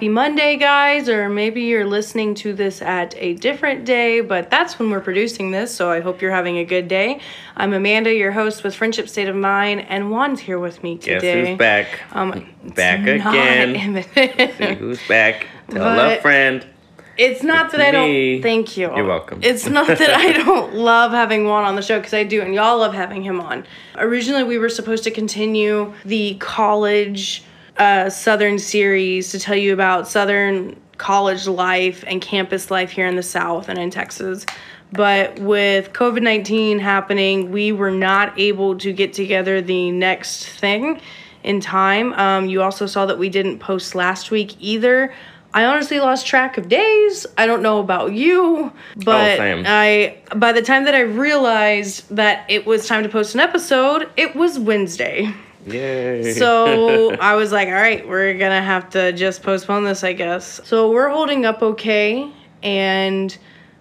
Happy Monday, guys, or maybe you're listening to this at a different day, but that's when we're producing this, so I hope you're having a good day. I'm Amanda, your host with Friendship State of Mind, and Juan's here with me today. Guess who's back? Um, Back again. See who's back? Tell But- a friend. It's not It's that I don't. Thank you. You're welcome. It's not that I don't love having Juan on the show because I do, and y'all love having him on. Originally, we were supposed to continue the college uh, Southern series to tell you about Southern college life and campus life here in the South and in Texas. But with COVID 19 happening, we were not able to get together the next thing in time. Um, you also saw that we didn't post last week either. I honestly lost track of days. I don't know about you, but same. I by the time that I realized that it was time to post an episode, it was Wednesday. Yay. So I was like, all right, we're gonna have to just postpone this, I guess. So we're holding up okay, and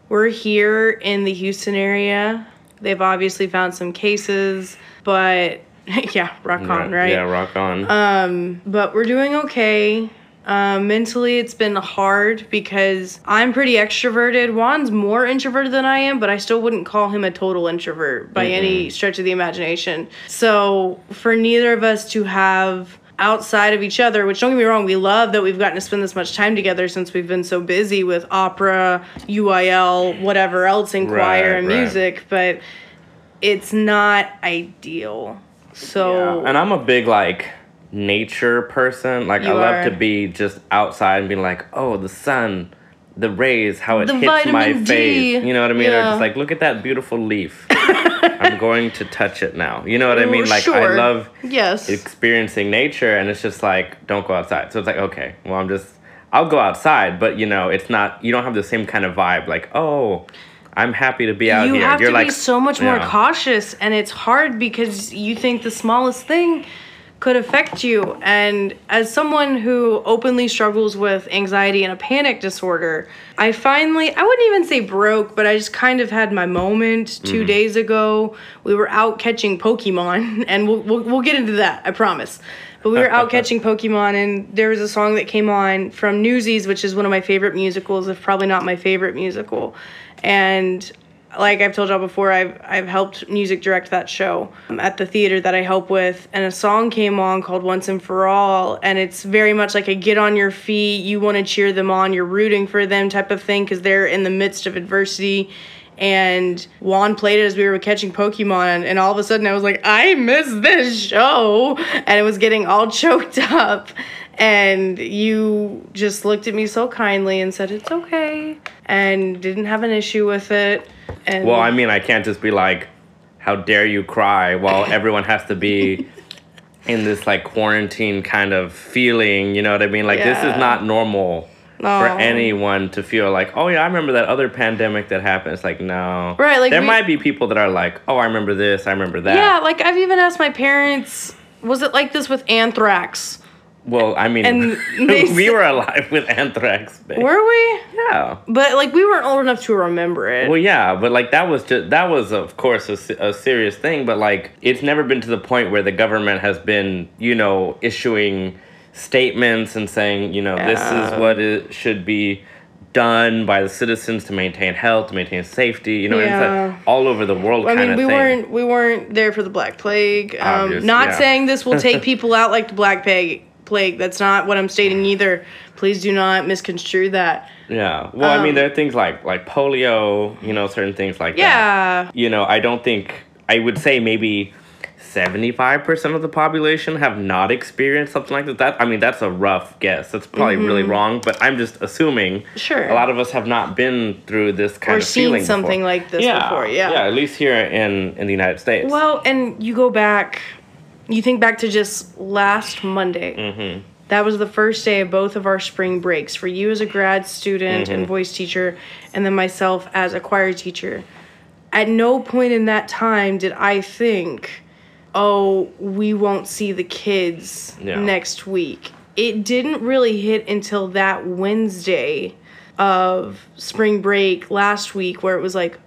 we're here in the Houston area. They've obviously found some cases, but yeah, rock on, right? Yeah, rock on. Um, but we're doing okay. Um, mentally, it's been hard because I'm pretty extroverted. Juan's more introverted than I am, but I still wouldn't call him a total introvert by any stretch of the imagination. So, for neither of us to have outside of each other, which don't get me wrong, we love that we've gotten to spend this much time together since we've been so busy with opera, UIL, whatever else in choir Right, and right. music, but it's not ideal. So, and I'm a big like nature person. Like I You love are. to be just outside and be like, oh, the sun, the rays, how it The hits my D. face. You know what I mean? Or Yeah. just like, look at that beautiful leaf. I'm going to touch it now. You know what I mean? Like I love yes. experiencing nature and it's just like don't go outside so it's like okay well i'm just i'll go outside but you know it's not you don't have the same kind of vibe like oh i'm happy to be out you here have you're to like be so much more yeah. cautious and it's hard because you think the smallest thing could affect you and as someone who openly struggles with anxiety and a panic disorder i finally i wouldn't even say broke but i just kind of had my moment 2 Mm-hmm. days ago we were out catching pokemon and we'll, we'll, we'll get into that i promise but we were out catching Pokemon, and there was a song that came on from Newsies, which is one of my favorite musicals, if probably not my favorite musical. And like I've told y'all before, I've I've helped music direct that show um, at the theater that I help with, and a song came on called Once and for All, and it's very much like a get on your feet, you want to cheer them on, you're rooting for them type of thing because they're in the midst of adversity. And Juan played it as we were catching Pokemon, and all of a sudden I was like, I miss this show, and it was getting all choked up. And you just looked at me so kindly and said it's okay, and didn't have an issue with it. And well i mean i can't just be like how dare you cry while everyone has to be in this like quarantine kind of feeling you know what i mean like this is not normal for anyone to feel like, oh yeah, I remember that other pandemic that happened. It's like no, Right, like there we- might be people that are like, oh, I remember this, I remember that. yeah, like I've even asked my parents, was it like this with anthrax? Well, I mean, And we said- were alive with anthrax. babe. Were we? yeah. But like we weren't old enough to remember it. Well, yeah, but like that was just that was of course a, a serious thing, but like it's never been to the point where the government has been, you know, issuing statements and saying, you know, this is what it should be done by the citizens to maintain health, to maintain safety, you know, Yeah. like all over the world I mean, we thing. weren't we weren't there for the Black Plague. Um, Obvious, not yeah. saying this will take people out like the Black Plague. Plague. That's not what I'm stating either. Please do not misconstrue that. Yeah. Well, I mean, Um, there are things like like polio, you know, certain things like that. Yeah. You know, I don't think I would say maybe 75% of the population have not experienced something like that. that I mean, that's a rough guess. That's probably really wrong, but I'm just assuming Mm-hmm. Sure. a lot of us have not been through this kind. Or of seen something before. like this yeah, before, yeah. Yeah, at least here in in the United States. Well, and you go back, you think back to just last Monday. Mm-hmm. That was the first day of both of our spring breaks for you as a grad student Mm-hmm. and voice teacher, and then myself as a choir teacher. At no point in that time did I think, oh, we won't see the kids Yeah. next week. It didn't really hit until that Wednesday of spring break last week where it was like,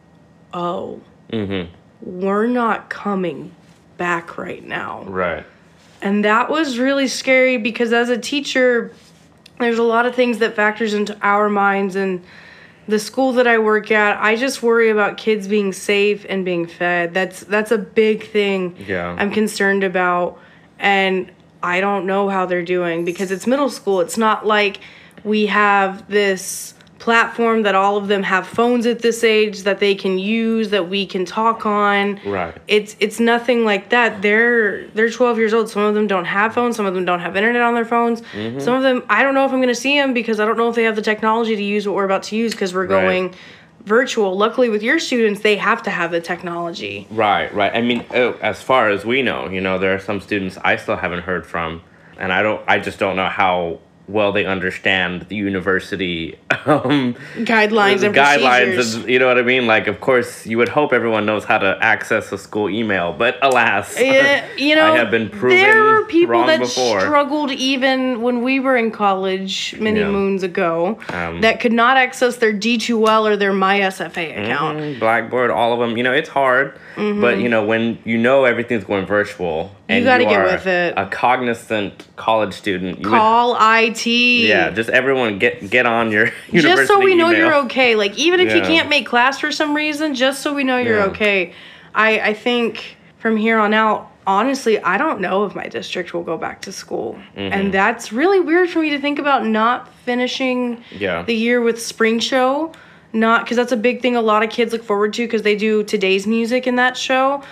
oh, mm-hmm. we're not coming back right now. Right. And that was really scary because as a teacher, there's a lot of things that factors into our minds and the school that I work at, I just worry about kids being safe and being fed. That's that's a big thing. Yeah. I'm concerned about and I don't know how they're doing because it's middle school. It's not like we have this platform that all of them have phones at this age that they can use that we can talk on. Right. It's it's nothing like that. They're they're 12 years old. Some of them don't have phones. Some of them don't have internet on their phones. Mm-hmm. Some of them I don't know if I'm going to see them because I don't know if they have the technology to use what we're about to use because we're Right. going virtual. Luckily with your students, they have to have the technology. Right, right. I mean, oh, as far as we know, you know, there are some students I still haven't heard from, and I don't. I just don't know how well they understand the university um, Guidelines and guidelines, procedures. and you know what I mean. Like, of course, you would hope everyone knows how to access a school email, but alas, Yeah, you know, I have been proven there were people that before. struggled even when we were in college many Yeah. moons ago Um, that could not access their D2L or their MySFA account. Mhm, Blackboard, all of them. You know, it's hard, but you know when you know everything's going virtual and gotta get are with it. a cognizant college student, you would- Call IT. yeah, just everyone get get on your just so we know email. you're okay. Like even if you can't make class for some reason, just so we know you're Yeah. okay. I I think from here on out, honestly, I don't know if my district will go back to school, Mm-hmm. and that's really weird for me to think about not finishing Yeah. the year with spring show. Not because that's a big thing a lot of kids look forward to because they do today's music in that show.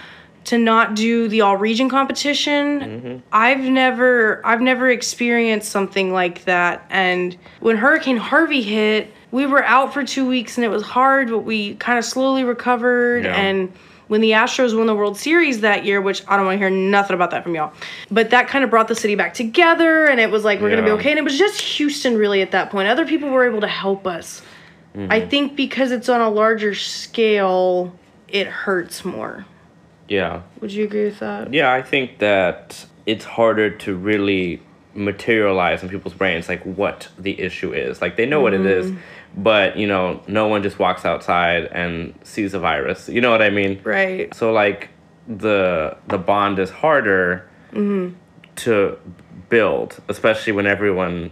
To not do the all region competition, Mm-hmm. I've never I've never experienced something like that. And when Hurricane Harvey hit, we were out for two weeks and it was hard, but we kind of slowly recovered. Yeah. And when the Astros won the World Series that year, which I don't want to hear nothing about that from y'all, but that kind of brought the city back together, and it was like we're gonna be okay. And it was just Houston really at that point. Other people were able to help us. Mm-hmm. I think because it's on a larger scale, it hurts more. Yeah. Would you agree with that? Yeah, I think that it's harder to really materialize in people's brains like what the issue is. Like they know what it is, Mm-hmm. but you know, no one just walks outside and sees a virus. You know what I mean? Right. So like the the bond is harder to build, especially when everyone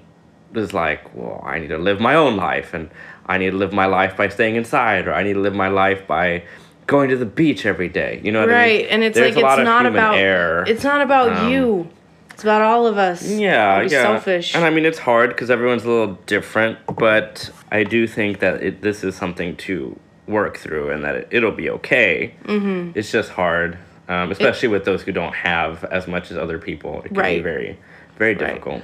is like, well, I need to live my own life and I need to live my life by staying inside or I need to live my life by going to the beach every day. You know what I mean? Right. And it's There's like it's not about error. it's not about Um, you. It's about all of us. Yeah, yeah. selfish. And I mean, it's hard because everyone's a little different, but I do think that it, this is something to work through and that it, it'll be okay. Mm-hmm. It's just hard, um, especially with those who don't have as much as other people. It can be Right. very, very difficult.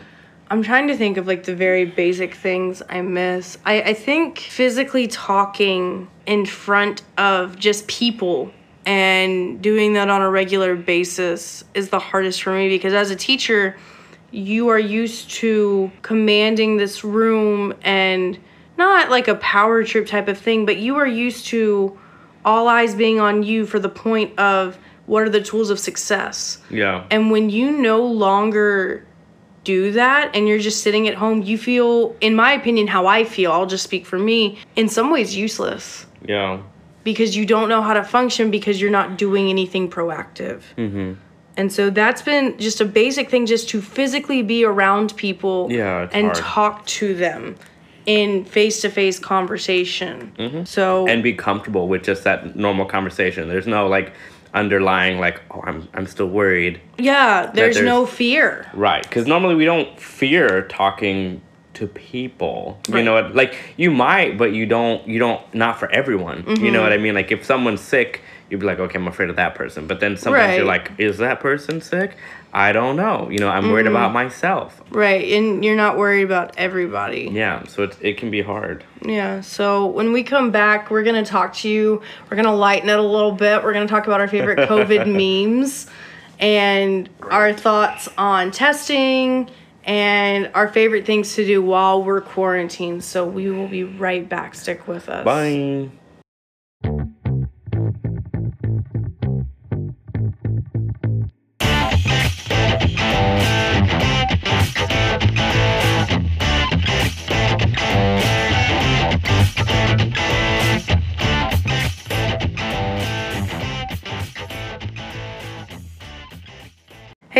I'm trying to think of like the very basic things I miss. I, I think physically talking in front of just people and doing that on a regular basis is the hardest for me because as a teacher, you are used to commanding this room and not like a power trip type of thing, but you are used to all eyes being on you for the point of what are the tools of success. Yeah. And when you no longer do that and you're just sitting at home, you feel, in my opinion, how I feel, I'll just speak for me, in some ways useless Yeah. because you don't know how to function because you're not doing anything proactive. Mm-hmm. And so that's been just a basic thing just to physically be around people Yeah, and hard. talk to them in face to face conversation. Mm-hmm. So, And be comfortable with just that normal conversation. There's no like underlying like, oh, I'm I'm still worried. yeah, there's, there's- no fear. Right, because normally we don't fear talking to people. right. You know, what? like you might, but you don't. You don't. Not for everyone. You Mm-hmm. know what I mean? Like if someone's sick, you'd be like, okay, I'm afraid of that person. But then sometimes you're like, is that person sick? I don't know. You know, I'm worried Mm-hmm. about myself. Right. And you're not worried about everybody. Yeah, so it it can be hard. Yeah, so when we come back, we're going to talk to you. We're going to lighten it a little bit. We're going to talk about our favorite COVID memes and our thoughts on testing and our favorite things to do while we're quarantined. So we will be right back. Stick with us. Bye.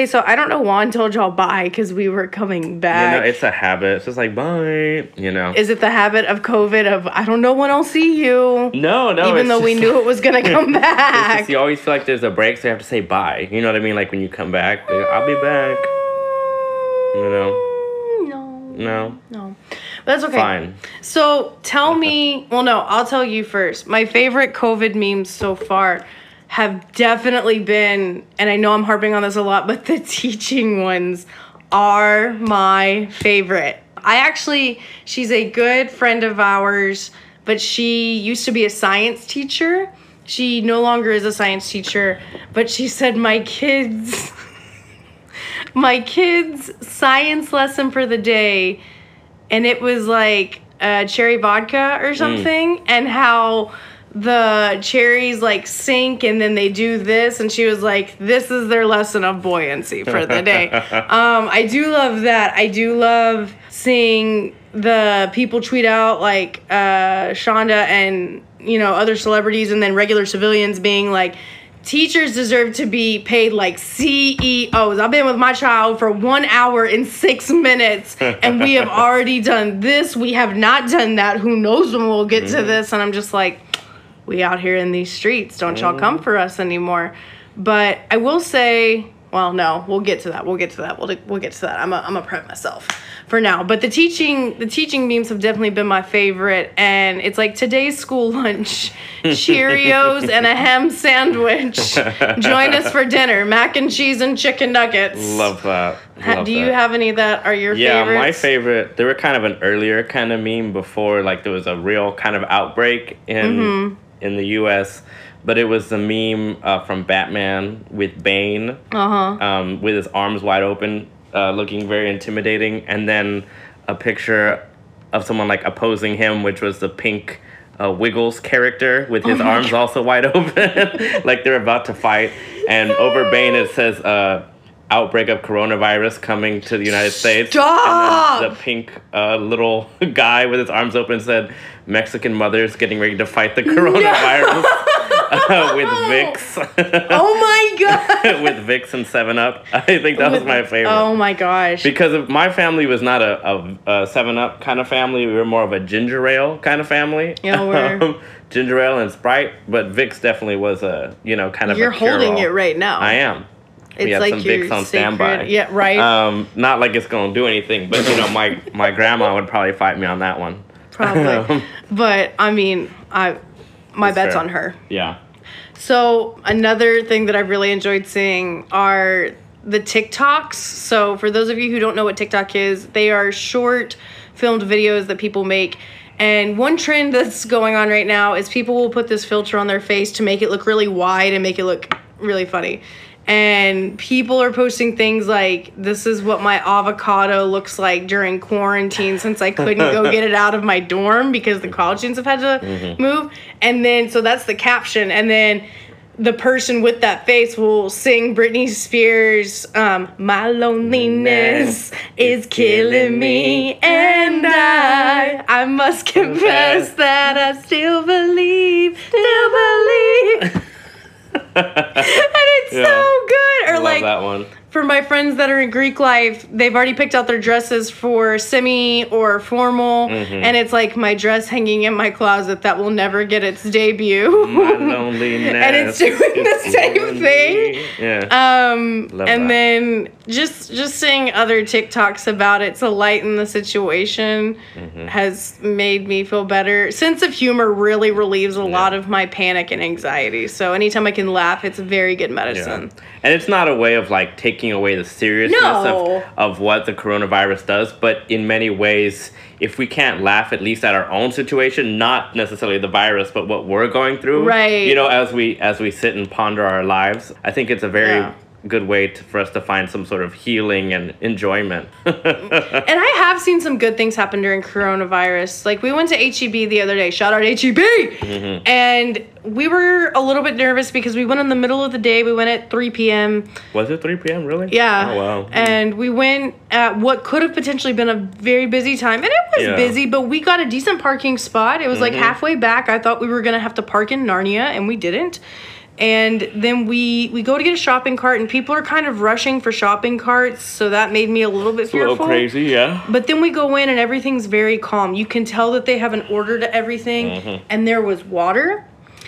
Hey, so I don't know Juan told y'all bye because we were coming You back. know, it's a habit. It's just like bye. You know. Is it the habit of COVID of I don't know when I'll see you? no, no. Even though we just- knew it was gonna come back. just you always feel like there's a break, so you have to say bye. You know what I mean? Like when you come back, like, I'll be back. You know. No. No. No. But that's okay. Fine. So tell me, well, no, I'll tell you first. My favorite COVID memes so far have definitely been, and I know I'm harping on this a lot, but the teaching ones are my favorite. I actually, she's a good friend of ours, but she used to be a science teacher. She no longer is a science teacher, but she said, My kids, my kids' science lesson for the day and it was like uh, cherry vodka or something, and how the cherries like sink and then they do this, and she was like, "This is their lesson of buoyancy for the day." um, I do love that. I do love seeing the people tweet out like uh, Shonda and you know other celebrities, and then regular civilians being like teachers deserve to be paid like CEOs. I've been with my child for one hour and six minutes, and we have already done this. We have not done that. Who knows when we'll get to this? And I'm just like, we out here in these streets. Don't y'all come for us anymore. But I will say, well, no, we'll get to that. We'll get to that. We'll, we'll get to that. I'm a, I'm a prep myself for now. But the teaching the teaching memes have definitely been my favorite. And it's like today's school lunch, Cheerios and a ham sandwich. Join us for dinner, mac and cheese and chicken nuggets. Love that. Ha- Love Do you that. have any that are your Yeah, favorites? my favorite. They were kind of an earlier kind of meme before, like there was a real kind of outbreak in Mm-hmm. In the U.S. But it was the meme uh, from Batman with Bane, Uh huh. um, with his arms wide open, uh, looking very intimidating, and then a picture of someone like opposing him, which was the pink. Uh, Wiggles character with his Oh arms also wide open, like they're about to fight. And over Bane it says, uh, "Outbreak of coronavirus coming to the United States." Stop! The pink uh, little guy with his arms open said, "Mexican mothers getting ready to fight the coronavirus uh, with Vicks, oh my god. with Vicks and Seven Up." I think that was my favorite. Oh my gosh. because my family was not a, a, a Seven Up kind of family. We were more of a ginger ale kind of family. Yeah, we're- Um, ginger ale and Sprite, but Vicks definitely was a you know kind of. You're holding it right now. I am. It's we have like some Vicks on sacred- standby. Yeah, right. Um, not like it's gonna do anything, but you know, my my grandma would probably fight me on that one. Probably. but I mean, I my That's bet's fair. on her. Yeah. So another thing that I've really enjoyed seeing are the TikToks. So for those of you who don't know what TikTok is, they are short filmed videos that people make. And one trend that's going on right now is people will put this filter on their face to make it look really wide and make it look really funny. And people are posting things like, This is what my avocado looks like during quarantine since I couldn't go get it out of my dorm because the college students have had to move. And then, so that's the caption. And then the person with that face will sing Britney Spears, um, My loneliness is killing me, and I, I must confess that I still believe, still believe. and it's Yeah. so good. Or Love like, that one. For my friends that are in Greek life, they've already picked out their dresses for semi or formal, Mm-hmm. and it's like my dress hanging in my closet that will never get its debut. My loneliness. And it's doing the is same killing thing. Yeah. Um, Love and that. then just just seeing other TikToks about it to lighten the situation Mm-hmm. has made me feel better. Sense of humor really relieves a lot of my panic and anxiety. So anytime I can laugh, it's very good Yeah. medicine. And it's not a way of like taking away the seriousness No. of, of what the coronavirus does, but in many ways, if we can't laugh at least at our own situation, not necessarily the virus, but what we're going through, Right. You know, as we as we sit and ponder our lives, I think it's a very Yeah. Good way to, for us to find some sort of healing and enjoyment. And I have seen some good things happen during coronavirus. Like we went to HEB the other day. Shout out HEB. Mm-hmm. And we were a little bit nervous because we went in the middle of the day. We went at 3 p.m. Was it 3 p.m. really? Yeah. Oh wow. And we went at what could have potentially been a very busy time. And it was Yeah. Mm-hmm. busy, but we got a decent parking spot. It was like halfway back. I thought we were going to have to park in Narnia, and we didn't. And then we we go to get a shopping cart, and people are kind of rushing for shopping carts, so that made me a little bit A fearful. little crazy, yeah. But then we go in and everything's very calm. You can tell that they have an order to everything. Mm-hmm. And there was water,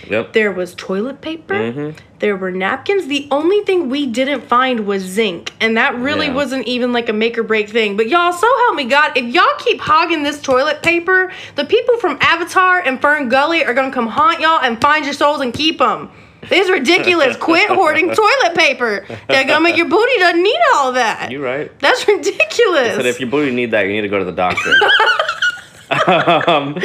Yep. there was toilet paper, Mm-hmm. there were napkins. The only thing we didn't find was zinc. And that really Yeah. wasn't even like a make or break thing. But y'all, so help me God, if y'all keep hogging this toilet paper, the people from Avatar and Fern Gully are to come haunt y'all and find your souls and keep them. This is ridiculous. Quit hoarding toilet paper. Gonna your booty doesn't need all that. You're right. That's ridiculous. But if your booty need that, you need to go to the doctor. um,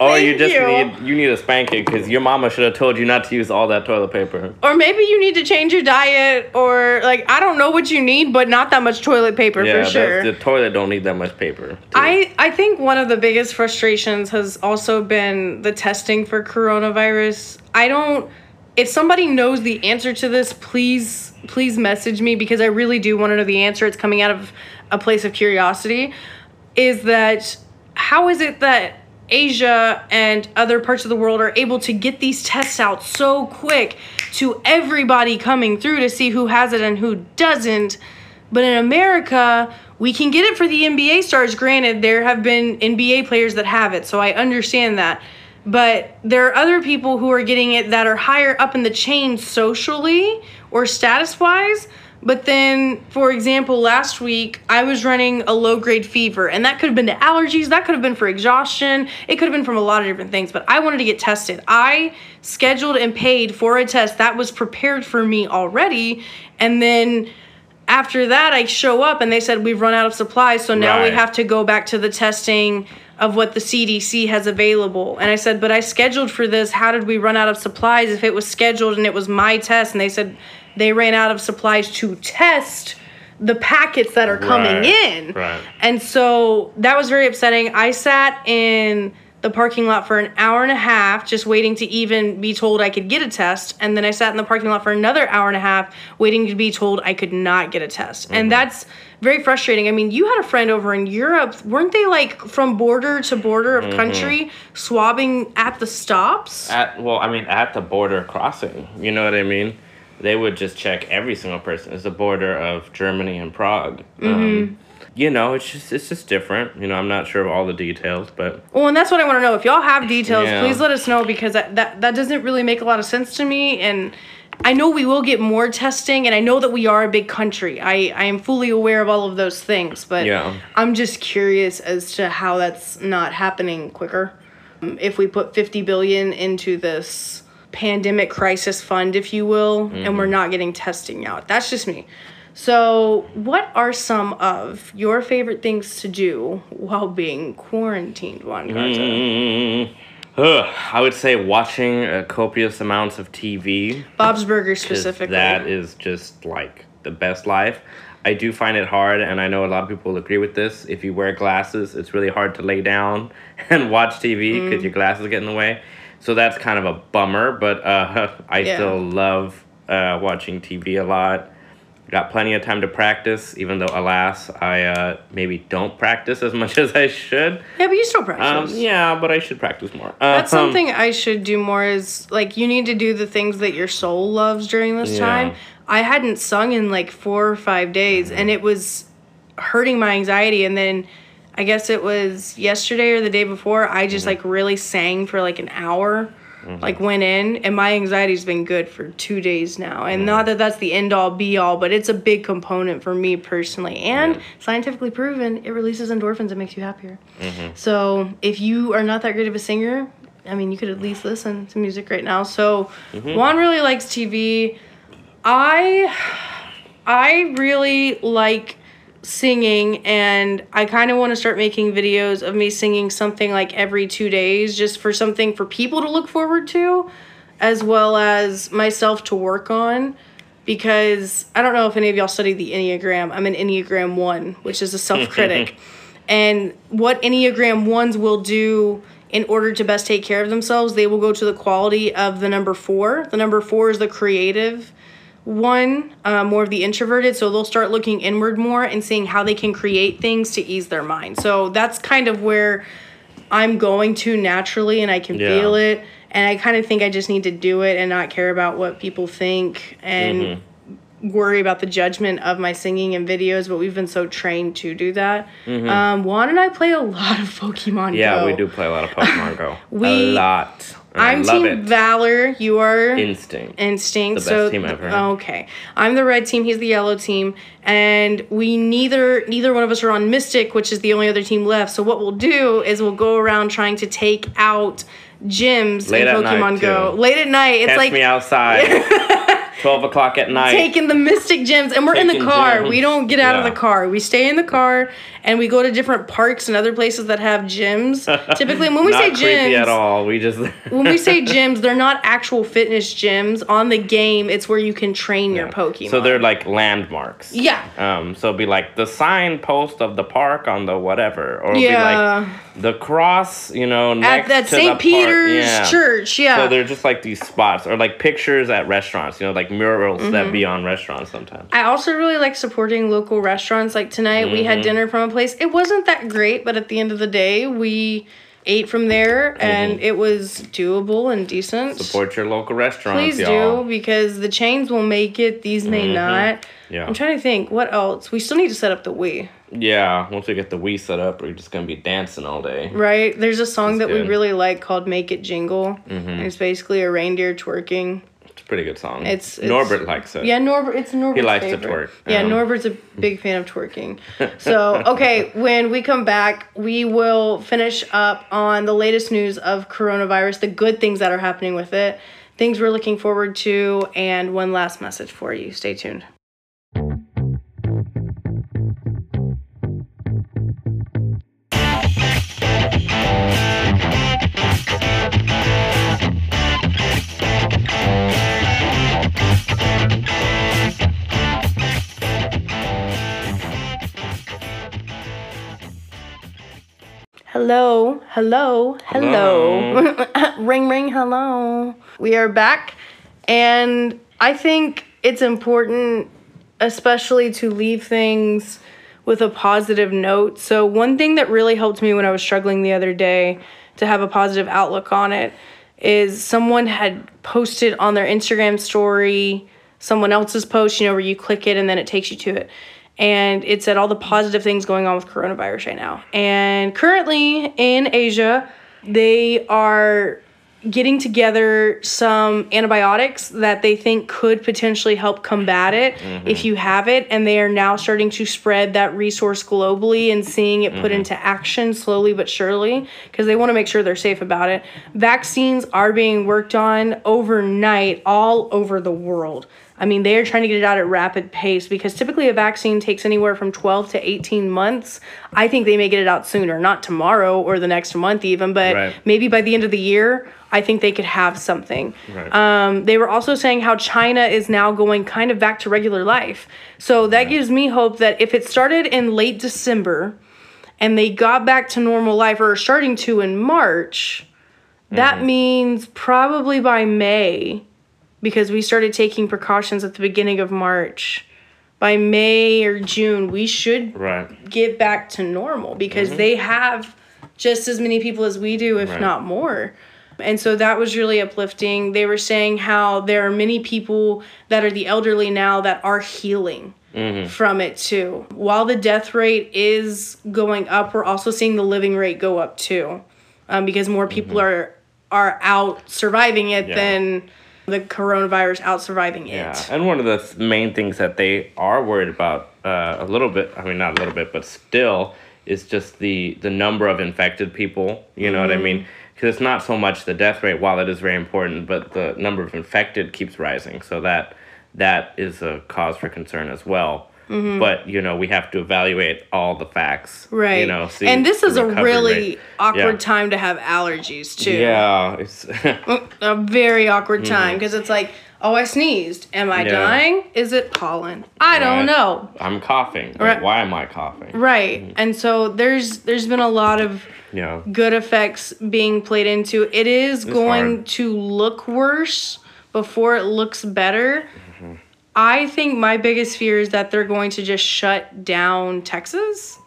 or you just you. need you need a spanking because your mama should have told you not to use all that toilet paper. Or maybe you need to change your diet, or like I don't know what you need, but not that much toilet paper Yeah, for sure. the toilet don't need that much paper. too. I I think one of the biggest frustrations has also been the testing for coronavirus. I don't. If somebody knows the answer to this, please please message me because I really do want to know the answer. It's coming out of a place of curiosity. Is that how is it that Asia and other parts of the world are able to get these tests out so quick to everybody coming through to see who has it and who doesn't? But in America, we can get it for the NBA stars. Granted, there have been NBA players that have it, so I understand that. But there are other people who are getting it that are higher up in the chain socially or status wise. But then, for example, last week I was running a low grade fever, and that could have been to allergies, that could have been for exhaustion, it could have been from a lot of different things. But I wanted to get tested. I scheduled and paid for a test that was prepared for me already. And then after that, I show up and they said, We've run out of supplies, so now we have to go back to the testing of what the CDC has available. And I said, But I scheduled for this. How did we run out of supplies if it was scheduled and it was my test? And they said they ran out of supplies to test the packets that are coming Right, in. right. And so that was very upsetting. I sat in the parking lot for an hour and a half just waiting to even be told I could get a test. And then I sat in the parking lot for another hour and a half waiting to be told I could not get a test. And mm-hmm. that's very frustrating. I mean, you had a friend over in Europe. Weren't they like from border to border of country swabbing at the stops? At well, I mean, at the border crossing, you know what I mean. They would just check every single person. It's the border of Germany and Prague. Mm-hmm. Um, you know, it's just it's just different. You know, I'm not sure of all the details, but Well, and that's what I want to know. If y'all have details, Yeah. please let us know because that, that that doesn't really make a lot of sense to me. And I know we will get more testing, and I know that we are a big country. I I am fully aware of all of those things, but Yeah. I'm just curious as to how that's not happening quicker. Um, If we put 50 billion into this pandemic crisis fund, if you will, and we're not getting testing out, that's just me. So, what are some of your favorite things to do while being quarantined, Juan Garza? Mm, ugh, I would say watching uh, copious amounts of TV. Bob's Burgers specifically. That is just like the best life. I do find it hard, and I know a lot of people agree with this. If you wear glasses, it's really hard to lay down and watch TV because Mm. your glasses get in the way. So that's kind of a bummer, but uh, I Yeah. still love uh, watching TV a lot. Got plenty of time to practice, even though, alas, I uh, maybe don't practice as much as I should. yeah, but you still Um, practice. yeah, but I should practice more. That's Um, something I should do more is like you need to do the things that your soul loves during this Yeah. time. I hadn't sung in like four or five days and it was hurting my anxiety and then I guess it was yesterday or the day before I just like really sang for like an hour. Mm-hmm. Like went in and my anxiety's been good for 2 days now. And mm-hmm. not that that's the end all be all, but it's a big component for me personally and scientifically proven it releases endorphins and makes you happier. Mm-hmm. So if you are not that great of a singer, I mean, you could at least listen to music right now. So Juan really likes TV. I I really like singing and I kind of want to start making videos of me singing something like every 2 days just for something for people to look forward to as well as myself to work on because I don't know if any of y'all study the Enneagram. I'm an Enneagram 1, which is a self-critic. and what Enneagram 1s will do in order to best take care of themselves, they will go to the quality of the number 4. The number 4 is the creative one, uh, more of the introverted. So they'll start looking inward more and seeing how they can create things to ease their mind. So that's kind of where I'm going to naturally and I can Yeah. feel it. and I kind of think I just need to do it and not care about what people think and Mm-hmm. worry about the judgment of my singing and videos. But we've been so trained to do that. Um, Juan and I play a lot of Pokemon Mm-hmm. Yeah, Go. we do play a lot of Pokemon Go. We- a lot. I'm Team it. Valor. You are Instinct. Instinct. The best so team ever. Okay, I'm the red team. He's the yellow team, and we neither neither one of us are on Mystic, which is the only other team left. So what we'll do is we'll go around trying to take out gyms Late in Pokemon Go. too. Late at night. It's Catch like me outside. Twelve o'clock at night. taking the Mystic gyms, and we're in the car. We don't get out of the car. We stay in the car, and we go to different parks and other places that have gyms. Typically, when we say gyms, at all. We just when we say gyms, they're not actual fitness gyms. On the game, it's where you can train your Pokemon. So they're like landmarks. yeah, Um, so it'd be like the signpost of the park on the whatever, or Yeah. be like the cross, you know, at next that St. Peter's Yeah. Church. Yeah, So they're just like these spots, or like pictures at restaurants, you know, like murals Mm-hmm. that be on restaurants sometimes. I also really like supporting local restaurants. Like tonight, we Mm-hmm. had dinner from a place. It wasn't that great, but at the end of the day, we ate from there, and it was doable and decent. Mm-hmm. Support your local restaurants, Please y'all. do because the chains will make it. These may not. Yeah. I'm trying to think what else. We still need to set up the Wii. Yeah. Once we get the Wii set up, we're just gonna be dancing all day. Right? There's a song that we really like called Make It Jingle. And it's basically a reindeer twerking. Pretty good song. It's- it's- Norbert likes it. Yeah, Norbert, it's Norbert. He likes to favorite. twerk. Yeah, Um, Norbert's a big fan of twerking. So, okay, when we come back, we will finish up on the latest news of coronavirus, the good things that are happening with it, things we're looking forward to, and one last message for you. Stay tuned. Hello, hello, hello. ring, ring, hello. We are back, and I think it's important, especially to leave things with a positive note. So, one thing that really helped me when I was struggling the other day to have a positive outlook on it is someone had posted on their Instagram story someone else's post, you know, where you click it and then it takes you to it. And it said all the positive things going on with coronavirus right now. And currently in Asia, they are getting together some antibiotics that they think could potentially help combat it mm-hmm. if you have it. And they are now starting to spread that resource globally and seeing it put mm-hmm. into action slowly but surely because they want to make sure they're safe about it. Vaccines are being worked on overnight all over the world I mean, they are trying to get it out at rapid pace because typically a vaccine takes anywhere from 12 to 18 months. I think they may get it out sooner, not tomorrow or the next month even, but Right. maybe by the end of the year, I think they could have something. Right. Um, they were also saying how China is now going kind of back to regular life. So that gives me hope that if it started in late December and they got back to normal life or are starting to in March, that Mm-hmm. means probably by May, because we started taking precautions at the beginning of March. By May or June, we should Right. get back to normal because mm-hmm. they have just as many people as we do, if Right. not more. And so that was really uplifting. They were saying how there are many people that are the elderly now that are healing mm-hmm. from it too. While the death rate is going up, we're also seeing the living rate go up too, um, because more people mm-hmm. are are out surviving it Yeah. than the coronavirus out surviving it. Yeah, and one of the main things that they are worried about uh, a little bit, I mean, not a little bit, but still, is just the, the number of infected people. You know what I mean? Because it's not so much the death rate, while it is very important, but the number of infected keeps rising. So that that is a cause for concern as well. But, you know, we have to evaluate all the facts. Right. You know, see and this is a really rate. awkward Yeah. time to have allergies too. Yeah, it's A very awkward time because it's like, oh, I sneezed. Am I Mm-hmm. Yeah. dying? Is it pollen? I don't know. I'm coughing. Like, Right. Why am I coughing? Right. Mm-hmm. And so there's there's been a lot of Yeah. good effects being played into. It is going hard. to look worse before it looks better. Mm-hmm. I think my biggest fear is that they're going to just shut down Texas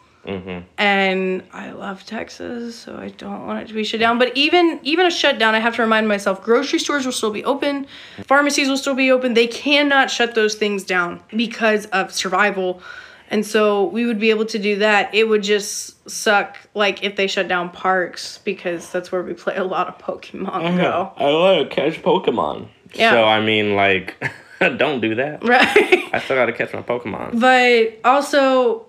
And I love Texas, so I don't want it to be shut down. But even even a shutdown, I have to remind myself: grocery stores will still be open, pharmacies will still be open. They cannot shut those things down because of survival. And so we would be able to do that. It would just suck, like if they shut down parks, because that's where we play a lot of Pokemon Go. I love to catch Pokemon. Yeah. So I mean, like, don't do that. Right. I still gotta catch my Pokemon. But also,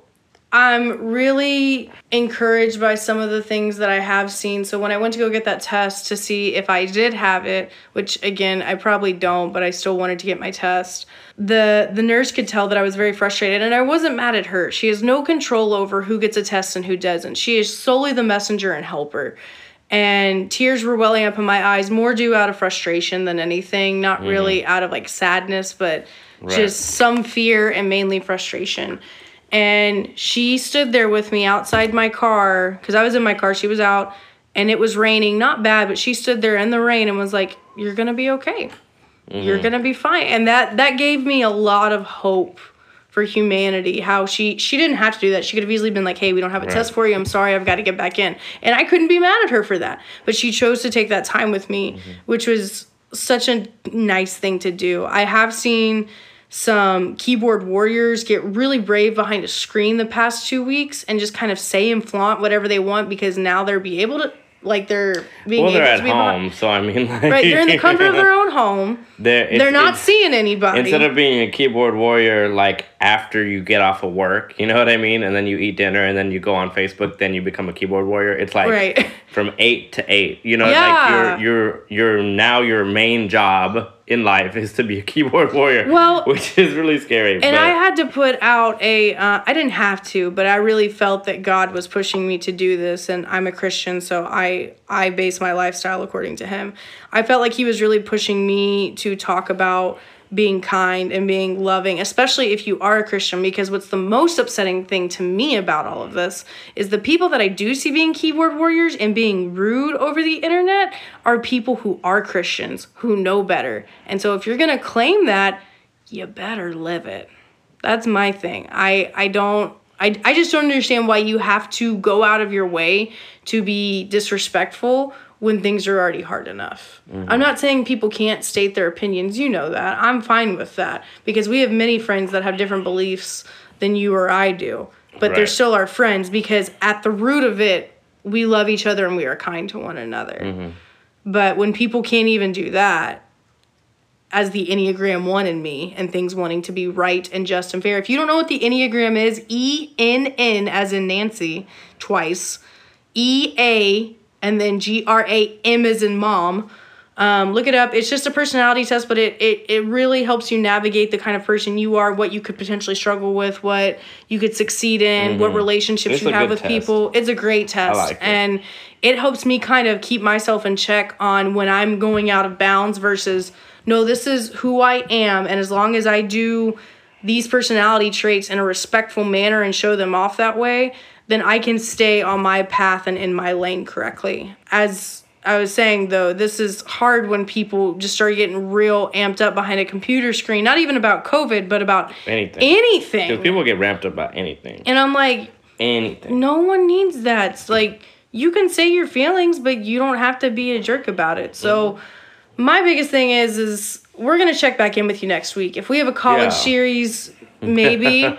I'm really encouraged by some of the things that I have seen. So when I went to go get that test to see if I did have it, which again I probably don't, but I still wanted to get my test. The the nurse could tell that I was very frustrated and I wasn't mad at her. She has no control over who gets a test and who doesn't. She is solely the messenger and helper. And tears were welling up in my eyes, more due out of frustration than anything, not mm-hmm. really out of like sadness, but Right. just some fear and mainly frustration. And she stood there with me outside my car because I was in my car, she was out, and it was raining, not bad, but she stood there in the rain and was like, "You're gonna be okay. You're mm-hmm. gonna be fine." And that that gave me a lot of hope for humanity. How she she didn't have to do that. She could have easily been like, "Hey, we don't have a test for you. I'm sorry. I've got to get back in." And I couldn't be mad at her for that. But she chose to take that time with me, mm-hmm. which was such a nice thing to do. I have seen some keyboard warriors get really brave behind a screen the past two weeks and just kind of say and flaunt whatever they want because now they're be able to like they're being Well, they're able at to be behind- home, so I mean, like, right they're in the comfort of their own home They're, they're not seeing anybody Instead of being a keyboard warrior, like after you get off of work, you know what I mean, and then you eat dinner, and then you go on Facebook, then you become a keyboard warrior. It's like Right. from eight to eight. You know, Yeah. you're you're now your main job in life is to be a keyboard warrior. Well- which is really scary. and but I had to put out a. Uh, I didn't have to, but I really felt that God was pushing me to do this, and I'm a Christian, so I I base my lifestyle according to Him. I felt like He was really pushing me to talk about being kind and being loving, especially if you are a Christian, because what's the most upsetting thing to me about all of this is the people that I do see being keyboard warriors and being rude over the internet are people who are Christians, who know better. And so if you're gonna claim that, you better live it. That's my thing. I I don't I, I just don't understand why you have to go out of your way to be disrespectful when things are already hard enough. I'm not saying people can't state their opinions, you know that. I'm fine with that because we have many friends that have different beliefs than you or I do. But they're still our friends because at the root of it, we love each other and we are kind to one another. Mm-hmm. But when people can't even do that, as the Enneagram 1 in me and things wanting to be right and just and fair. If you don't know what the Enneagram is, E N N as in Nancy twice, E A and then G R A M as in mom. Um, look it up. It's just a personality test, but it, it it really helps you navigate the kind of person you are, what you could potentially struggle with, what you could succeed in, what relationships It's you have with test. people. It's a great test. like it. And it helps me kind of keep myself in check on when I'm going out of bounds versus no, this is who I am. And as long as I do these personality traits in a respectful manner and show them off that way, then I can stay on my path and in my lane correctly. As I was saying though, this is hard when people just start getting real amped up behind a computer screen, not even about COVID, but about anything. anything. Because people get ramped up about anything. and I'm like, Anything. no one needs that. It's like you can say your feelings, but you don't have to be a jerk about it. So mm-hmm. my biggest thing is is we're gonna check back in with you next week. If we have a college Yeah. series, maybe.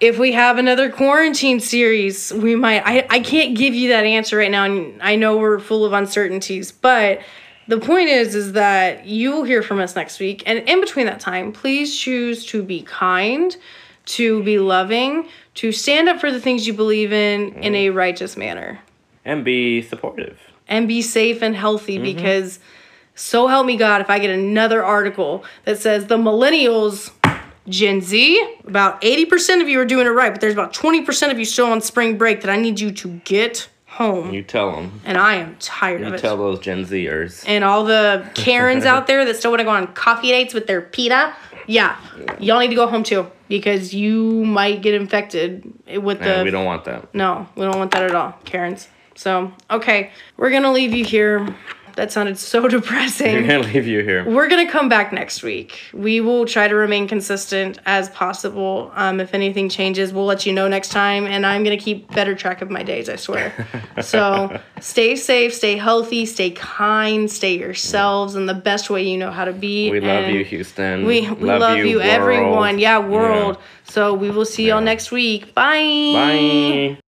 If we have another quarantine series, we might I, I can't give you that answer right now and I know we're full of uncertainties, but the point is is that you will hear from us next week and in between that time, please choose to be kind, to be loving, to stand up for the things you believe in in a righteous manner And be supportive. and be safe and healthy mm-hmm. because so help me God if I get another article that says the millennials Gen Z, about 80% of you are doing it right, but there's about 20% of you still on spring break that I need you to get home. You tell them. and I am tired You of it. You tell those Gen Zers. and all the Karens out there that still want to go on coffee dates with their PETA, yeah, y'all need to go home too because you might get infected with the. And we don't want that. No, we don't want that at all, Karens. So, okay, we're gonna leave you here. That sounded so depressing. We're gonna leave you here. We're gonna come back next week. We will try to remain consistent as possible. Um, if anything changes, we'll let you know next time. And I'm gonna keep better track of my days. I swear. so stay safe, stay healthy, stay kind, stay yourselves in the best way you know how to be. We love and you, Houston. We, we love, you, world. everyone. Yeah, world. Yeah. So we will see y'all Yeah. next week. Bye. Bye.